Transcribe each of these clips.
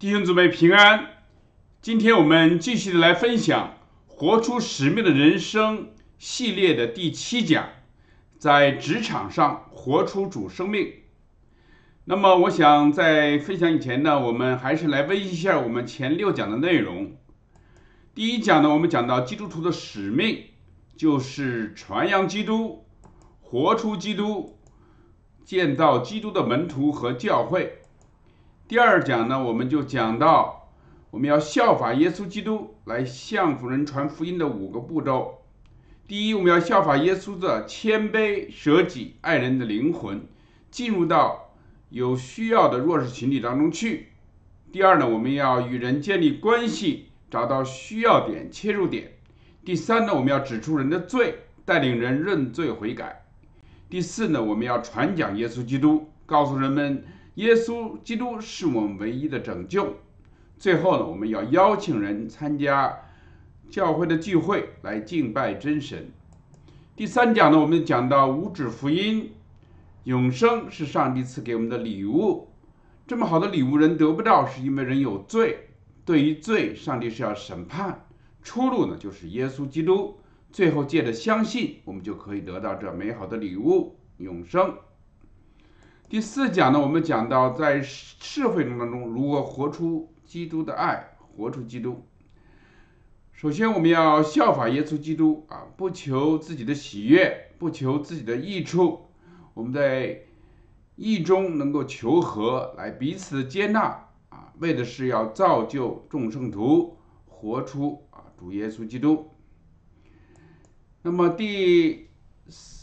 弟兄姊妹平安，今天我们继续的来分享《活出使命的人生》系列的第七讲，在职场上活出主生命。那么，我想在分享以前呢，我们还是来温习一下我们前六讲的内容。第一讲呢，我们讲到基督徒的使命就是传扬基督，活出基督，建造基督的门徒和教会。第二讲呢，我们就讲到我们要效法耶稣基督来向人传福音的五个步骤。第一，我们要效法耶稣的谦卑、舍己、爱人的灵魂，进入到有需要的弱势群体当中去。第二呢，我们要与人建立关系。找到需要点、切入点。第三呢，我们要指出人的罪，带领人认罪悔改。第四呢，我们要传讲耶稣基督，告诉人们耶稣基督是我们唯一的拯救。最后呢，我们要邀请人参加教会的聚会来敬拜真神。第三讲呢，我们讲到五指福音，永生是上帝赐给我们的礼物。这么好的礼物人得不到，是因为人有罪。对于罪，上帝是要审判，出路呢就是耶稣基督。最后借着相信，我们就可以得到这美好的礼物——永生。第四讲呢，我们讲到在社会中当中如何活出基督的爱，活出基督。首先，我们要效法耶稣基督啊，不求自己的喜悦，不求自己的益处，我们在意中能够求和，来彼此接纳啊。为的是要造就众圣徒，活出啊主耶稣基督。那么第四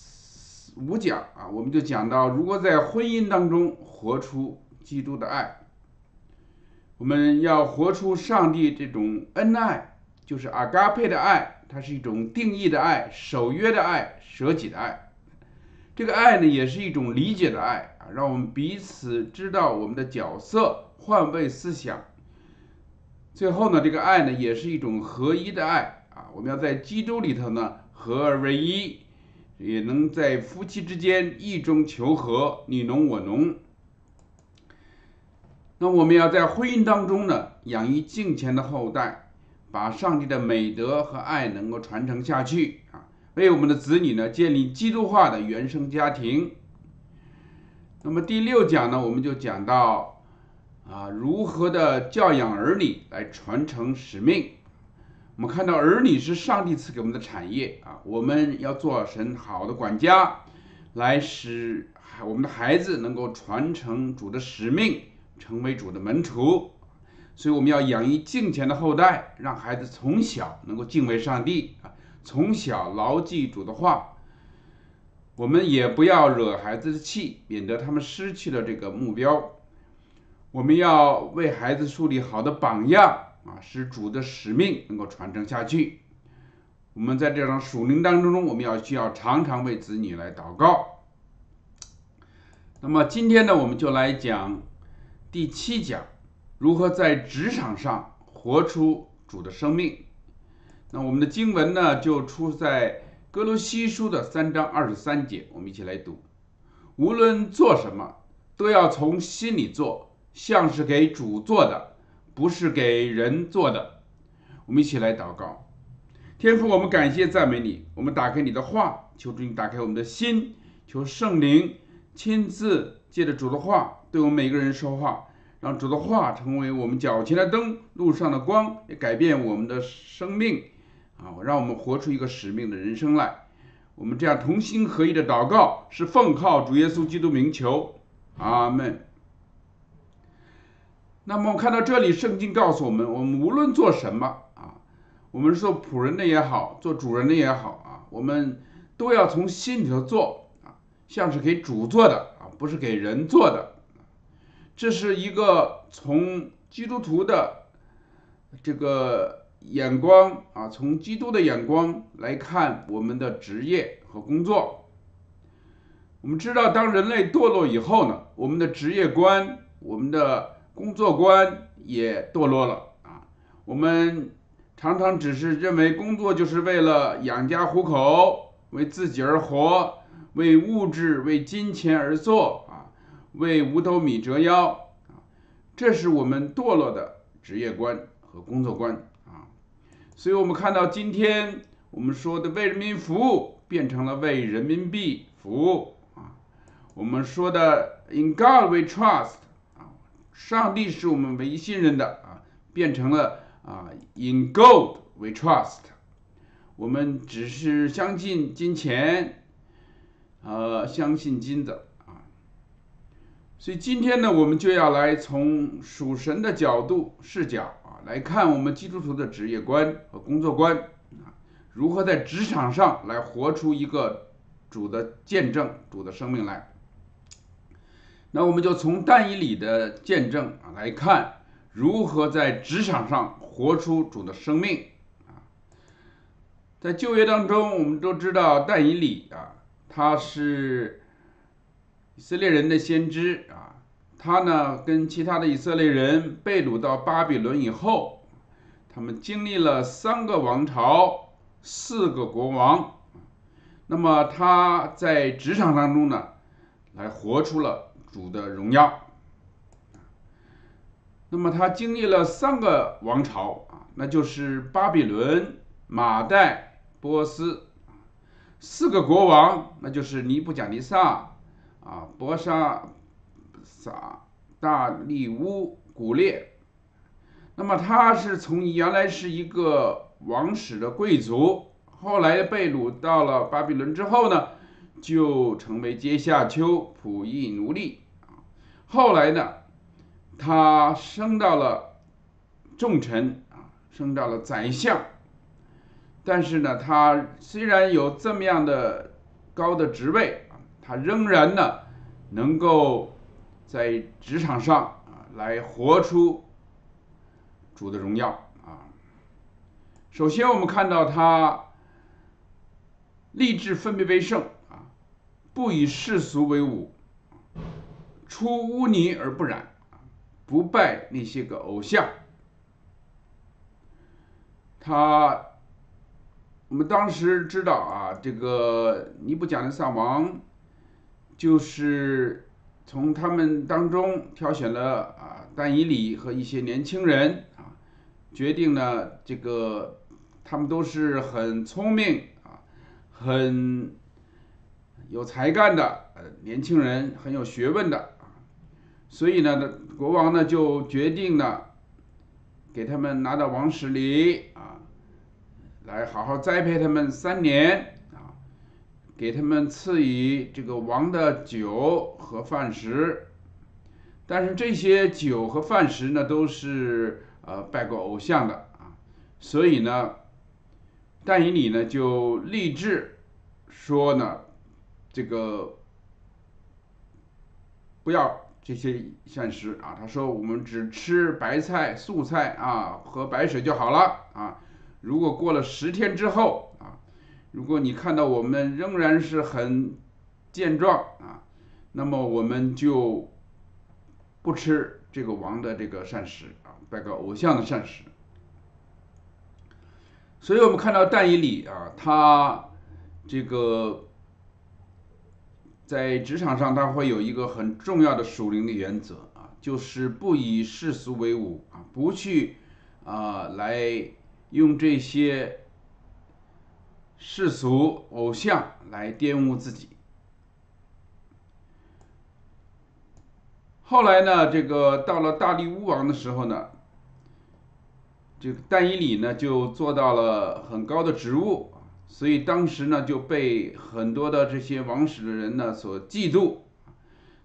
五讲啊，我们就讲到，如果在婚姻当中活出基督的爱，我们要活出上帝这种恩爱，就是阿嘎佩的爱，它是一种定义的爱、守约的爱、舍己的爱。这个爱呢，也是一种理解的爱啊，让我们彼此知道我们的角色。换位思想，最后呢，这个爱呢，也是一种合一的爱啊。我们要在基督里头呢，合而为一，也能在夫妻之间意中求和，你侬我侬。那我们要在婚姻当中呢，养育敬虔的后代，把上帝的美德和爱能够传承下去啊，为我们的子女呢，建立基督化的原生家庭。那么第六讲呢，我们就讲到。啊，如何的教养儿女来传承使命？我们看到儿女是上帝赐给我们的产业啊，我们要做神好的管家，来使我们的孩子能够传承主的使命，成为主的门徒。所以我们要养育敬虔的后代，让孩子从小能够敬畏上帝啊，从小牢记主的话。我们也不要惹孩子的气，免得他们失去了这个目标。我们要为孩子树立好的榜样啊，使主的使命能够传承下去。我们在这场属灵当中，我们要需要常常为子女来祷告。那么今天呢，我们就来讲第七讲，如何在职场上活出主的生命。那我们的经文呢，就出在哥罗西书的三章二十三节，我们一起来读：无论做什么，都要从心里做。像是给主做的，不是给人做的。我们一起来祷告，天父，我们感谢赞美你。我们打开你的话，求主你打开我们的心，求圣灵亲自借着主的话对我们每个人说话，让主的话成为我们脚前的灯，路上的光，也改变我们的生命啊！让我们活出一个使命的人生来。我们这样同心合一的祷告，是奉靠主耶稣基督名求，阿门。那么我看到这里，圣经告诉我们，我们无论做什么啊，我们是做仆人的也好，做主人的也好啊，我们都要从心里头做啊，像是给主做的啊，不是给人做的。这是一个从基督徒的这个眼光啊，从基督的眼光来看我们的职业和工作。我们知道，当人类堕落以后呢，我们的职业观，我们的工作观也堕落了啊！我们常常只是认为工作就是为了养家糊口，为自己而活，为物质、为金钱而做啊，为五斗米折腰啊！这是我们堕落的职业观和工作观啊。所以我们看到今天我们说的为人民服务变成了为人民币服务啊。我们说的 In God we trust，上帝是我们唯一信任的啊，变成了啊 In gold we trust，我们只是相信金钱，呃，相信金子啊。所以今天呢，我们就要来从属神的角度视角啊，来看我们基督徒的职业观和工作观啊，如何在职场上来活出一个主的见证、主的生命来。那我们就从但以理的见证啊来看，如何在职场上活出主的生命啊。在旧约当中，我们都知道但以理啊，他是。以色列人的先知啊，他呢跟其他的以色列人被掳到巴比伦以后，他们经历了三个王朝、四个国王，那么他在职场当中呢，来活出了主的荣耀。那么他经历了三个王朝啊，那就是巴比伦、马代、波斯，四个国王，那就是尼布甲尼撒。啊，博沙撒大利乌古列，那么他是从原来是一个王室的贵族，后来被掳到了巴比伦之后呢，就成为阶下囚仆役奴隶啊。后来呢，他升到了重臣啊，升到了宰相。但是呢，他虽然有这么样的高的职位。他仍然呢，能够在职场上啊来活出主的荣耀啊。首先，我们看到他立志分别为圣，不以世俗为伍，出污泥而不染不拜那些个偶像。他，我们当时知道啊，这个尼布甲尼撒王。就是从他们当中挑选了啊，丹以理和一些年轻人啊，决定呢，这个他们都是很聪明啊，很有才干的呃年轻人，很有学问的啊，所以呢，国王呢就决定呢，给他们拿到王室里啊，来好好栽培他们三年啊。给他们赐予这个王的酒和饭食，但是这些酒和饭食呢，都是呃拜过偶像的啊，所以呢，但以理呢就立志说呢，这个不要这些膳食啊，他说我们只吃白菜、素菜啊，和白水就好了啊。如果过了十天之后啊。如果你看到我们仍然是很健壮啊，那么我们就不吃这个王的这个膳食啊，拜个偶像的膳食。所以我们看到但以理啊，他这个在职场上他会有一个很重要的属灵的原则啊，就是不以世俗为伍啊，不去啊来用这些。世俗偶像来玷污自己。后来呢，这个到了大力乌王的时候呢，这个但以理呢就做到了很高的职务，所以当时呢就被很多的这些王室的人呢所嫉妒，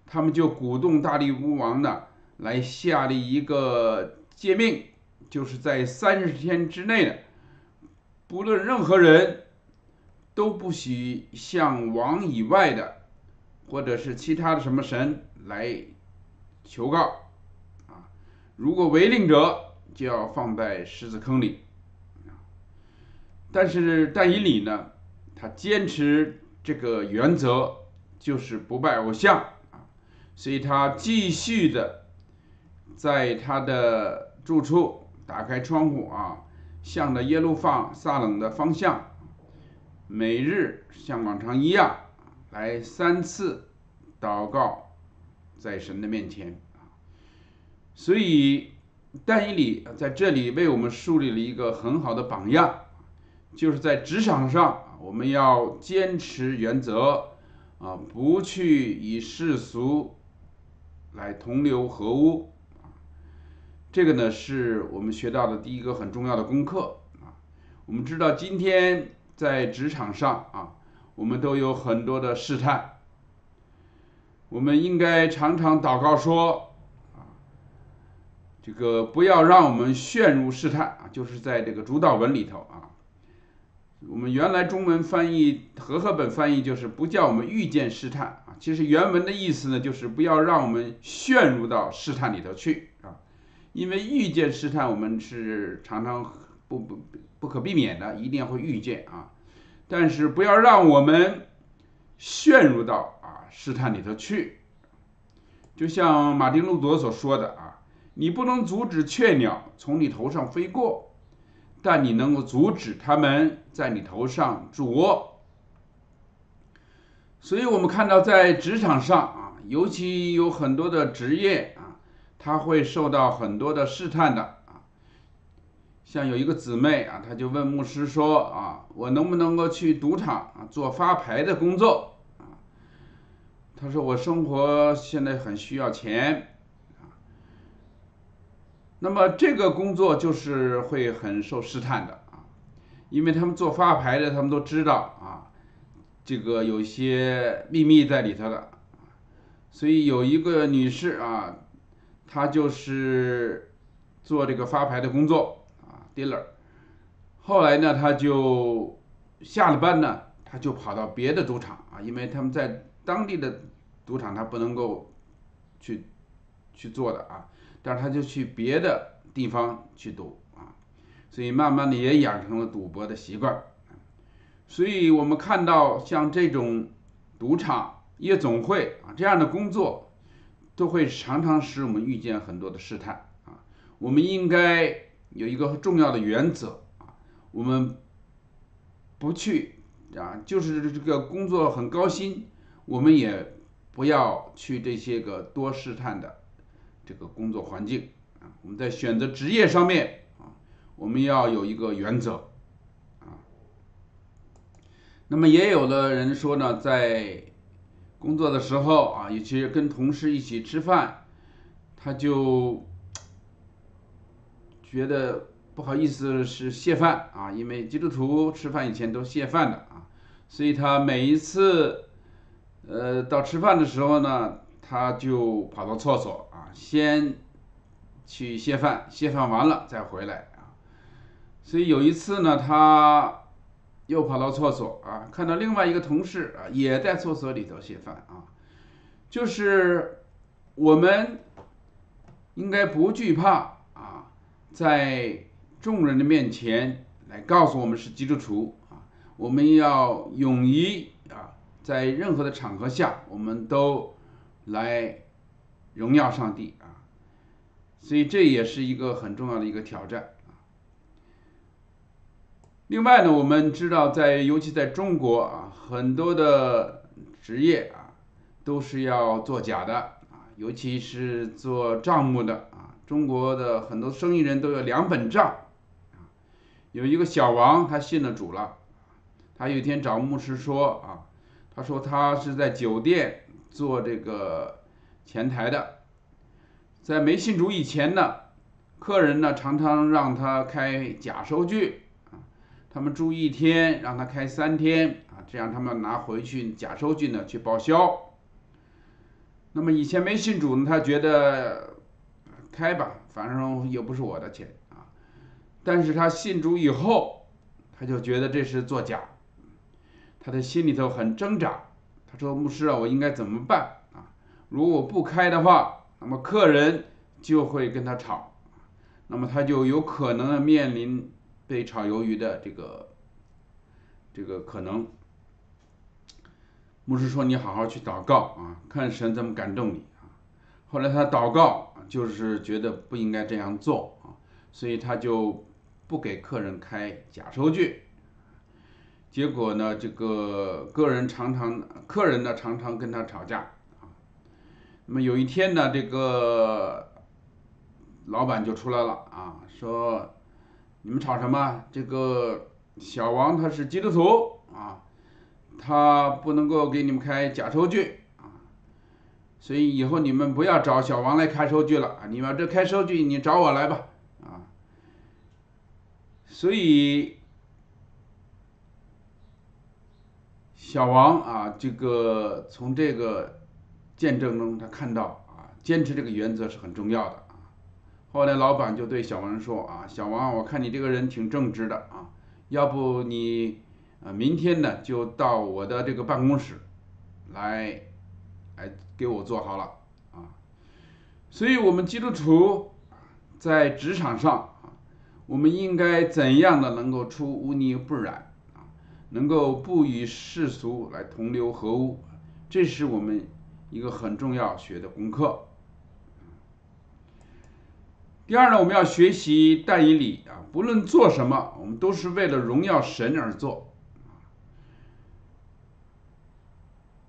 他们就鼓动大力乌王呢来下令一个诫命，就是在三十天之内呢，不论任何人。都不许向王以外的，或者是其他的什么神来求告，啊，如果违令者，就要放在狮子坑里。但是但以理呢，他坚持这个原则，就是不拜偶像啊，所以他继续的在他的住处打开窗户啊，向着耶路撒冷的方向。每日像往常一样来三次祷告，在神的面前啊，所以但以理在这里为我们树立了一个很好的榜样，就是在职场上我们要坚持原则啊，不去以世俗来同流合污啊。这个呢，是我们学到的第一个很重要的功课啊。我们知道今天在职场上啊，我们都有很多的试探，我们应该常常祷告说啊，这个不要让我们陷入试探啊，就是在这个主导文里头啊。我们原来中文翻译和合本翻译就是不叫我们遇见试探啊，其实原文的意思呢，就是不要让我们陷入到试探里头去啊。因为遇见试探，我们是常常不不不可避免的，一定会遇见啊。但是不要让我们陷入到啊试探里头去。就像马丁路德所说的啊，你不能阻止雀鸟从你头上飞过，但你能够阻止他们在你头上筑窝。所以我们看到在职场上啊，尤其有很多的职业啊。他会受到很多的试探的啊，像有一个姊妹啊，她就问牧师说啊，我能不能够去赌场啊做发牌的工作啊？他说我生活现在很需要钱。那么这个工作就是会很受试探的啊，因为他们做发牌的，他们都知道啊，这个有一些秘密在里头的，所以有一个女士啊。她就是做这个发牌的工作啊，dealer。后来呢，他就下了班呢，他就跑到别的赌场啊，因为他们在当地的赌场他不能够去去做的啊，但是他就去别的地方去赌啊，所以慢慢的也养成了赌博的习惯。所以我们看到像这种赌场、夜总会啊这样的工作。都会常常使我们遇见很多的试探啊！我们应该有一个重要的原则啊，我们不去啊，就是这个工作很高薪，我们也不要去这些个多试探的这个工作环境啊。我们在选择职业上面啊，我们要有一个原则啊。那么也有的人说呢，在工作的时候啊，尤其是跟同事一起吃饭，他就 觉得不好意思是谢饭啊，因为基督徒吃饭以前都谢饭的啊，所以他每一次呃到吃饭的时候呢，他就跑到厕所，先去谢饭，谢饭完了再回来啊，所以有一次呢，他。又跑到厕所啊，看到另外一个同事啊，也在厕所里头写饭啊。就是我们应该不惧怕啊，在众人的面前来告诉我们是基督徒啊。我们要勇于啊，在任何的场合下，我们都来荣耀上帝啊。所以这也是一个很重要的一个挑战。另外呢，我们知道，在尤其在中国啊，很多的职业啊，都是要做假的啊，尤其是做账目的啊。中国的很多生意人都有两本账啊。有一个小王，他信了主了，他有一天找牧师说啊，他说他是在酒店做这个前台的，在没信主以前呢，客人呢常常让他开假收据啊。他们住一天，让他开三天啊，这样他们拿回去假收据呢去报销。那么以前没信主呢，他觉得开吧，反正又不是我的钱啊。但是他信主以后，他就觉得这是作假，他的心里头很挣扎。他说：“牧师啊，我应该怎么办？如果不开的话，那么客人就会跟他吵，那么他就有可能面临。”被炒鱿鱼的这个这个可能，牧师说你好好去祷告啊，看神怎么感动你啊。后来他祷告，就是觉得不应该这样做啊，所以他就不给客人开假收据。结果呢，这个个人常常客人呢常常跟他吵架。那么有一天呢，这个老板就出来了啊，说你们吵什么？这个小王他是基督徒啊，他不能够给你们开假收据啊，所以以后你们不要找小王来开收据了，你们这开收据你找我来吧啊，所以。小王啊，这个从这个见证中，他看到啊，坚持这个原则是很重要的啊。后来老板就对小王说啊，小王，我看你这个人挺正直的啊，要不你啊明天呢就到我的这个办公室来，来给我做好了啊。所以，我们基督徒在职场上啊，我们应该怎样的能够出污泥不染啊？能够不与世俗来同流合污，这是我们一个很重要学的功课。第二呢，我们要学习但以理啊，不论做什么，我们都是为了荣耀神而做。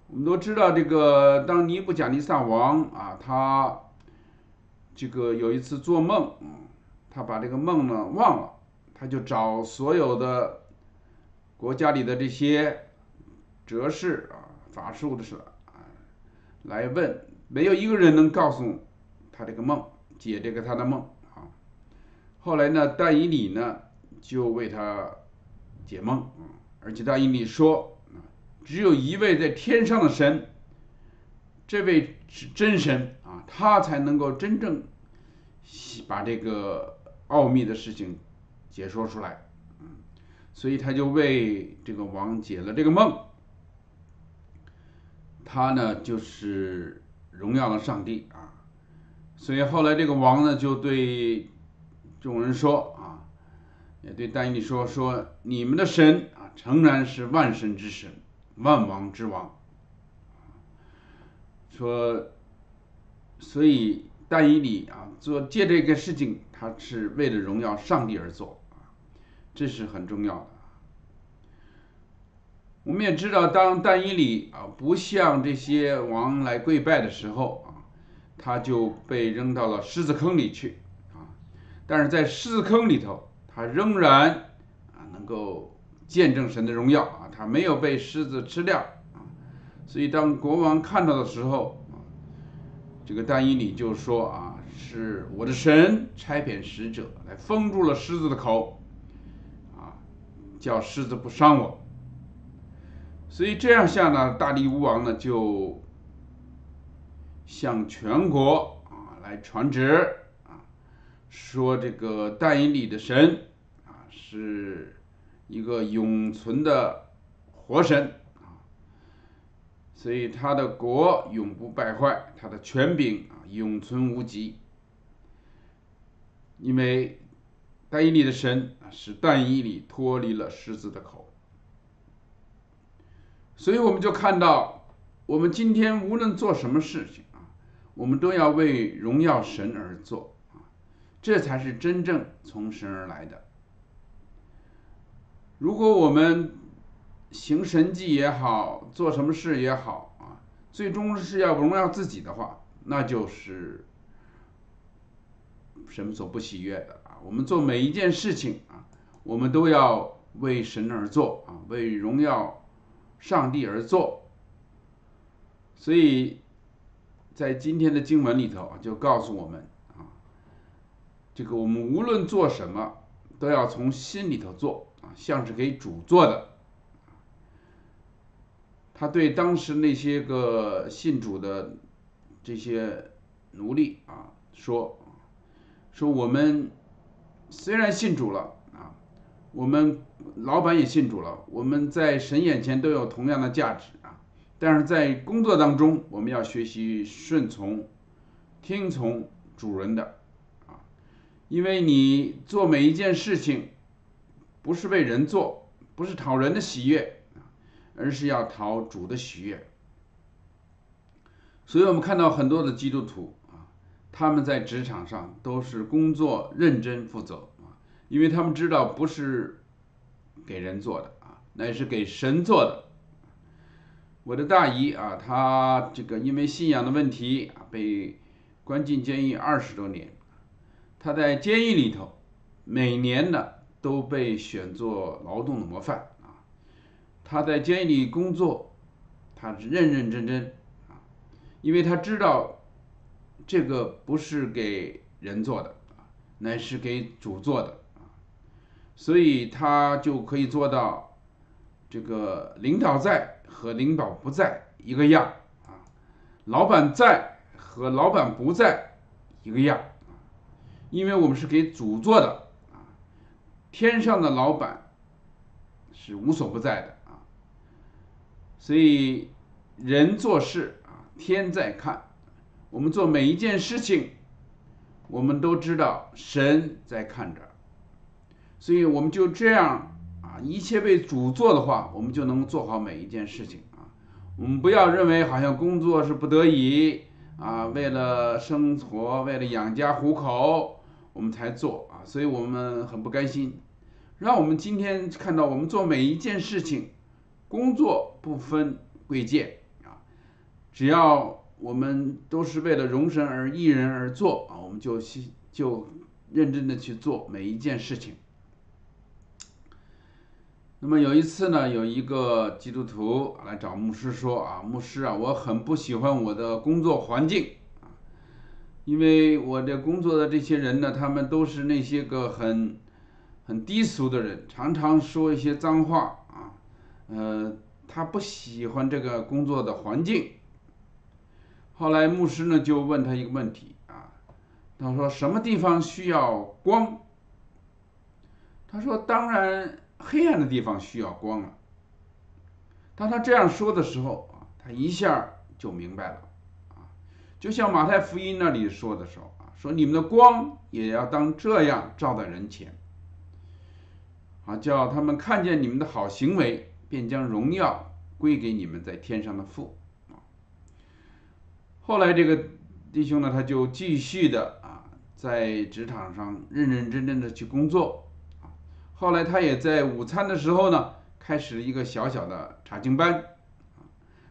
我们都知道，这个当尼布甲尼撒王啊，他这个有一次做梦，他把这个梦呢忘了，他就找所有的。国家里的这些哲士啊、法术的事啊，来问，没有一个人能告诉他这个梦，解这个他的梦啊。后来呢，但以理呢就为他解梦啊，而且但以理说啊，只有一位在天上的神，这位是真神啊，他才能够真正把这个奥秘的事情解说出来。所以他就为这个王解了这个梦，他呢就是荣耀了上帝啊，所以后来这个王呢就对众人说啊，也对丹尼说说你们的神啊诚然是万神之神，万王之王，说，所以但以理啊做借这个事情，他是为了荣耀上帝而做。这是很重要的。我们也知道，当但以理啊不向这些王来跪拜的时候啊，他就被扔到了狮子坑里去啊。但是在狮子坑里头，他仍然啊能够见证神的荣耀啊，他没有被狮子吃掉啊。所以当国王看到的时候啊，这个但以理就说啊，是我的神差遣使者来封住了狮子的口啊。叫狮子不伤我，所以这样下呢，大力乌王呢就向全国啊来传旨啊，说这个但以里的神啊是一个永存的活神啊，所以他的国永不败坏，他的权柄啊永存无极，因为。但以里的神啊，使但以里脱离了狮子的口，所以我们就看到，我们今天无论做什么事情啊，我们都要为荣耀神而做啊，这才是真正从神而来的。如果我们行神迹也好，做什么事也好啊，最终是要荣耀自己的话，那就是神所不喜悦的啊。我们做每一件事情啊，我们都要为神而做啊，为荣耀上帝而坐。所以在今天的经文里头就告诉我们啊，这个我们无论做什么，都要从心里头做啊，像是给主做的。他对当时那些个信主的这些奴隶啊说，说我们。虽然信主了，我们老板也信主了，我们在神眼前都有同样的价值啊。但是在工作当中，我们要学习顺从、听从主人的啊，因为你做每一件事情，不是为人做，不是讨人的喜悦，而是要讨主的喜悦。所以我们看到很多的基督徒啊。他们在职场上都是工作认真负责，因为他们知道不是给人做的啊，乃是给神做的。我的大姨啊，她这个因为信仰的问题啊，被关进监狱二十多年，她在监狱里头，每年呢都被选作劳动的模范啊。他在监狱里工作，他是认认真真啊，因为他知道这个不是给人做的啊，乃是给主做的，所以他就可以做到这个领导在和领导不在一个样啊，老板在和老板不在一个样啊，因为我们是给主做的啊，天上的老板是无所不在的啊。所以，人做事啊，天在看。我们做每一件事情，我们都知道神在看着。所以，我们就这样啊，一切为主做的话，我们就能做好每一件事情啊。我们不要认为好像工作是不得已啊，为了生活，为了养家糊口，我们才做啊。所以我们很不甘心。让我们今天看到，我们做每一件事情。工作不分贵贱啊，只要我们都是为了容神而一人而做啊，我们就去就认真的去做每一件事情。那么有一次呢，有一个基督徒来找牧师说啊，牧师啊，我很不喜欢我的工作环境啊，因为我这工作的这些人呢，他们都是那些个很很低俗的人，常常说一些脏话啊。呃，他不喜欢这个工作的环境。后来牧师呢就问他一个问题啊，他说什么地方需要光？他说当然黑暗的地方需要光了。当他这样说的时候啊，他一下就明白了啊，就像马太福音那里说的时候啊，说你们的光也要当这样照在人前，啊，叫他们看见你们的好行为。便将荣耀归给你们在天上的父啊。后来这个弟兄呢，他就继续的啊，在职场上认认真真的去工作。后来他也在午餐的时候呢，开始一个小小的查经班。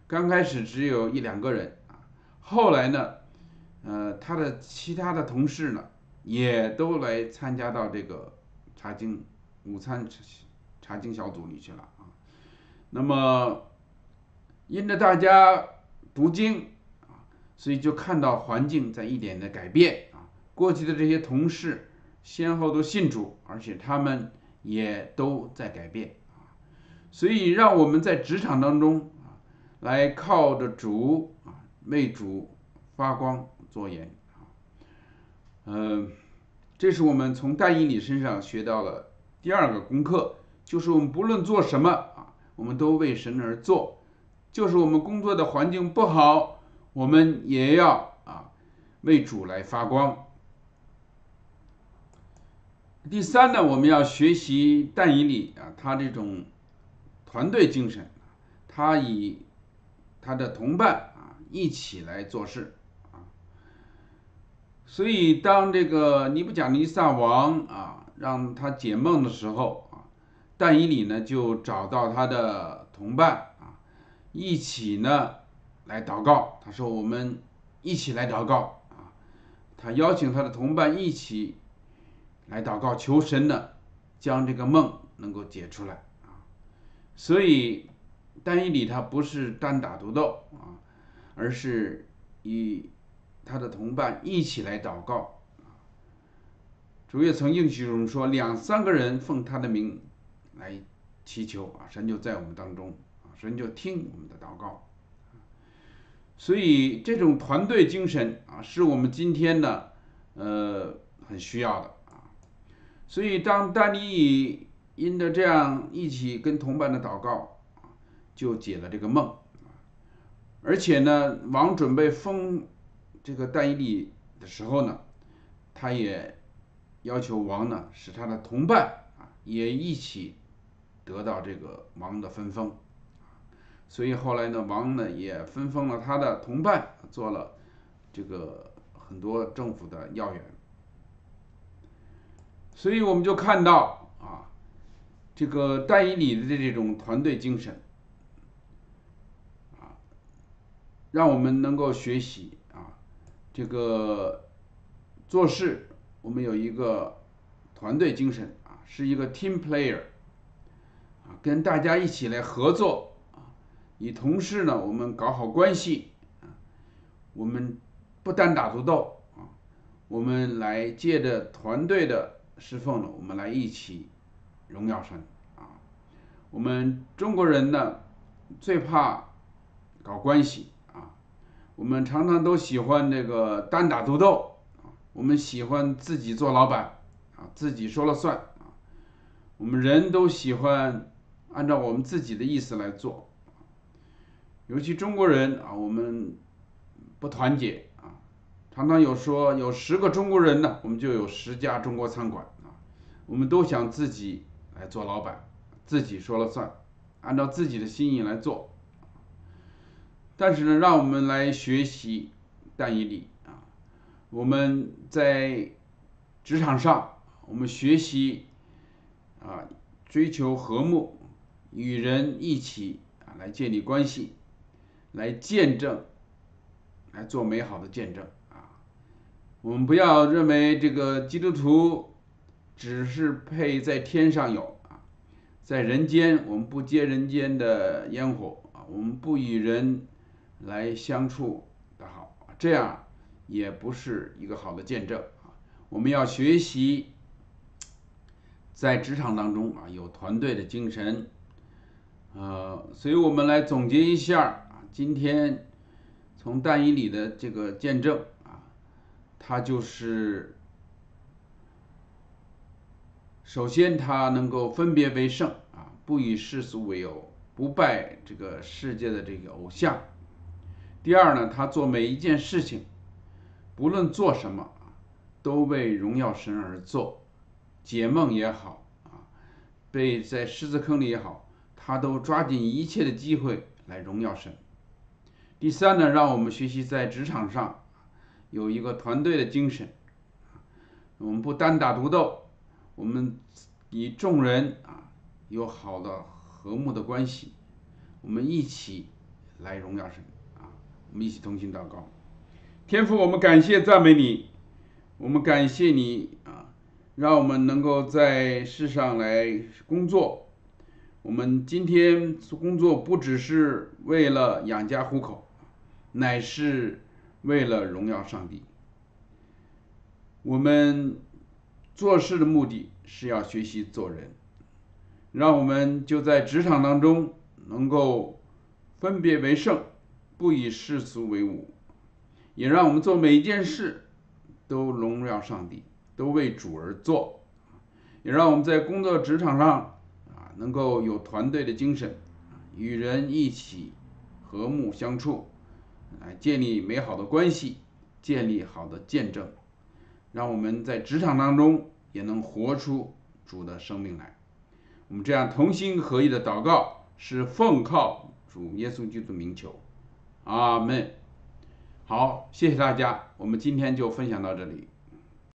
刚开始只有一两个人啊，后来呢，呃，他的其他的同事呢，也都来参加到这个查经午餐查经小组里去了。啊那么，因着大家读经啊，所以就看到环境在一点的改变啊。过去的这些同事先后都信主，而且他们也都在改变啊。所以让我们在职场当中啊，来靠着主啊，为主发光作盐啊。嗯，这是我们从戴以礼身上学到了第二个功课，就是我们不论做什么啊。我们都为神而做，就是我们工作的环境不好，我们也要啊为主来发光。第三呢，我们要学习但以理啊，他这种团队精神，他以他的同伴啊一起来做事啊。所以当这个尼布甲尼撒王啊让他解梦的时候啊。但以理呢，就找到他的同伴啊，一起呢来祷告。他说：“我们一起来祷告啊。”他邀请他的同伴一起来祷告，求神呢将这个梦能够解出来啊。所以但以理他不是单打独斗啊，而是与他的同伴一起来祷告啊。主也曾应许我们说：“两三个人奉他的名。”来祈求啊，神就在我们当中啊，神就听我们的祷告。所以这种团队精神啊，是我们今天呢呃很需要的。所以当丹尼因着这样一起跟同伴的祷告，就解了这个梦。而且呢，王准备封这个丹尼利的时候呢，他也要求王呢，使他的同伴啊也一起。得到这个王的分封，所以后来呢，王呢也分封了他的同伴，做了这个很多政府的要员。所以我们就看到啊，这个戴以礼的这种团队精神啊，让我们能够学习啊，这个做事我们有一个团队精神啊，是一个 team player 啊，跟大家一起来合作啊，与同事呢，我们搞好关系啊，我们不单打独斗啊，我们来借着团队的侍奉呢，我们来一起荣耀神啊。我们中国人呢，最怕搞关系啊，我们常常都喜欢这个单打独斗啊。我们喜欢自己做老板，啊，自己说了算啊。我们人都喜欢按照我们自己的意思来做，尤其中国人啊，我们不团结。常常有说有十个中国人呢，我们就有十家中国餐馆啊。我们都想自己来做老板，自己说了算，按照自己的心意来做。但是呢，让我们来学习但以理。我们在职场上，我们学习啊，追求和睦，与人一起啊来建立关系，来见证，来做美好的见证。我们不要认为这个基督徒只是配在天上有啊，在人间我们不接人间的烟火啊，我们不与人来相处的好，这样。也不是一个好的见证啊！我们要学习在职场当中啊有团队的精神，呃，所以我们来总结一下啊，今天从但以里的这个见证他就是首先他能够分别为圣啊，不以世俗为偶，不拜这个世界的这个偶像。第二呢，他做每一件事情。不论做什么都为荣耀神而做，解梦也好啊，被在狮子坑里也好，他都抓紧一切的机会来荣耀神。第三呢，让我们学习在职场上有一个团队的精神，我们不单打独斗，我们与众人啊有好的和睦的关系，我们一起来荣耀神啊，我们一起同心祷告。天父，我们感谢赞美你，我们感谢你啊，让我们能够在世上来工作。我们今天工作不只是为了养家糊口，乃是为了荣耀上帝。我们做事的目的是要学习做人，让我们就在职场当中能够分别为圣，不以世俗为伍。也让我们做每一件事都荣耀上帝，都为主而做。也让我们在工作职场上啊，能够有团队的精神，与人一起和睦相处，来建立美好的关系，建立好的见证。让我们在职场当中也能活出主的生命来。我们这样同心合意的祷告，是奉靠主耶稣基督名求。阿门。好，谢谢大家，我们今天就分享到这里。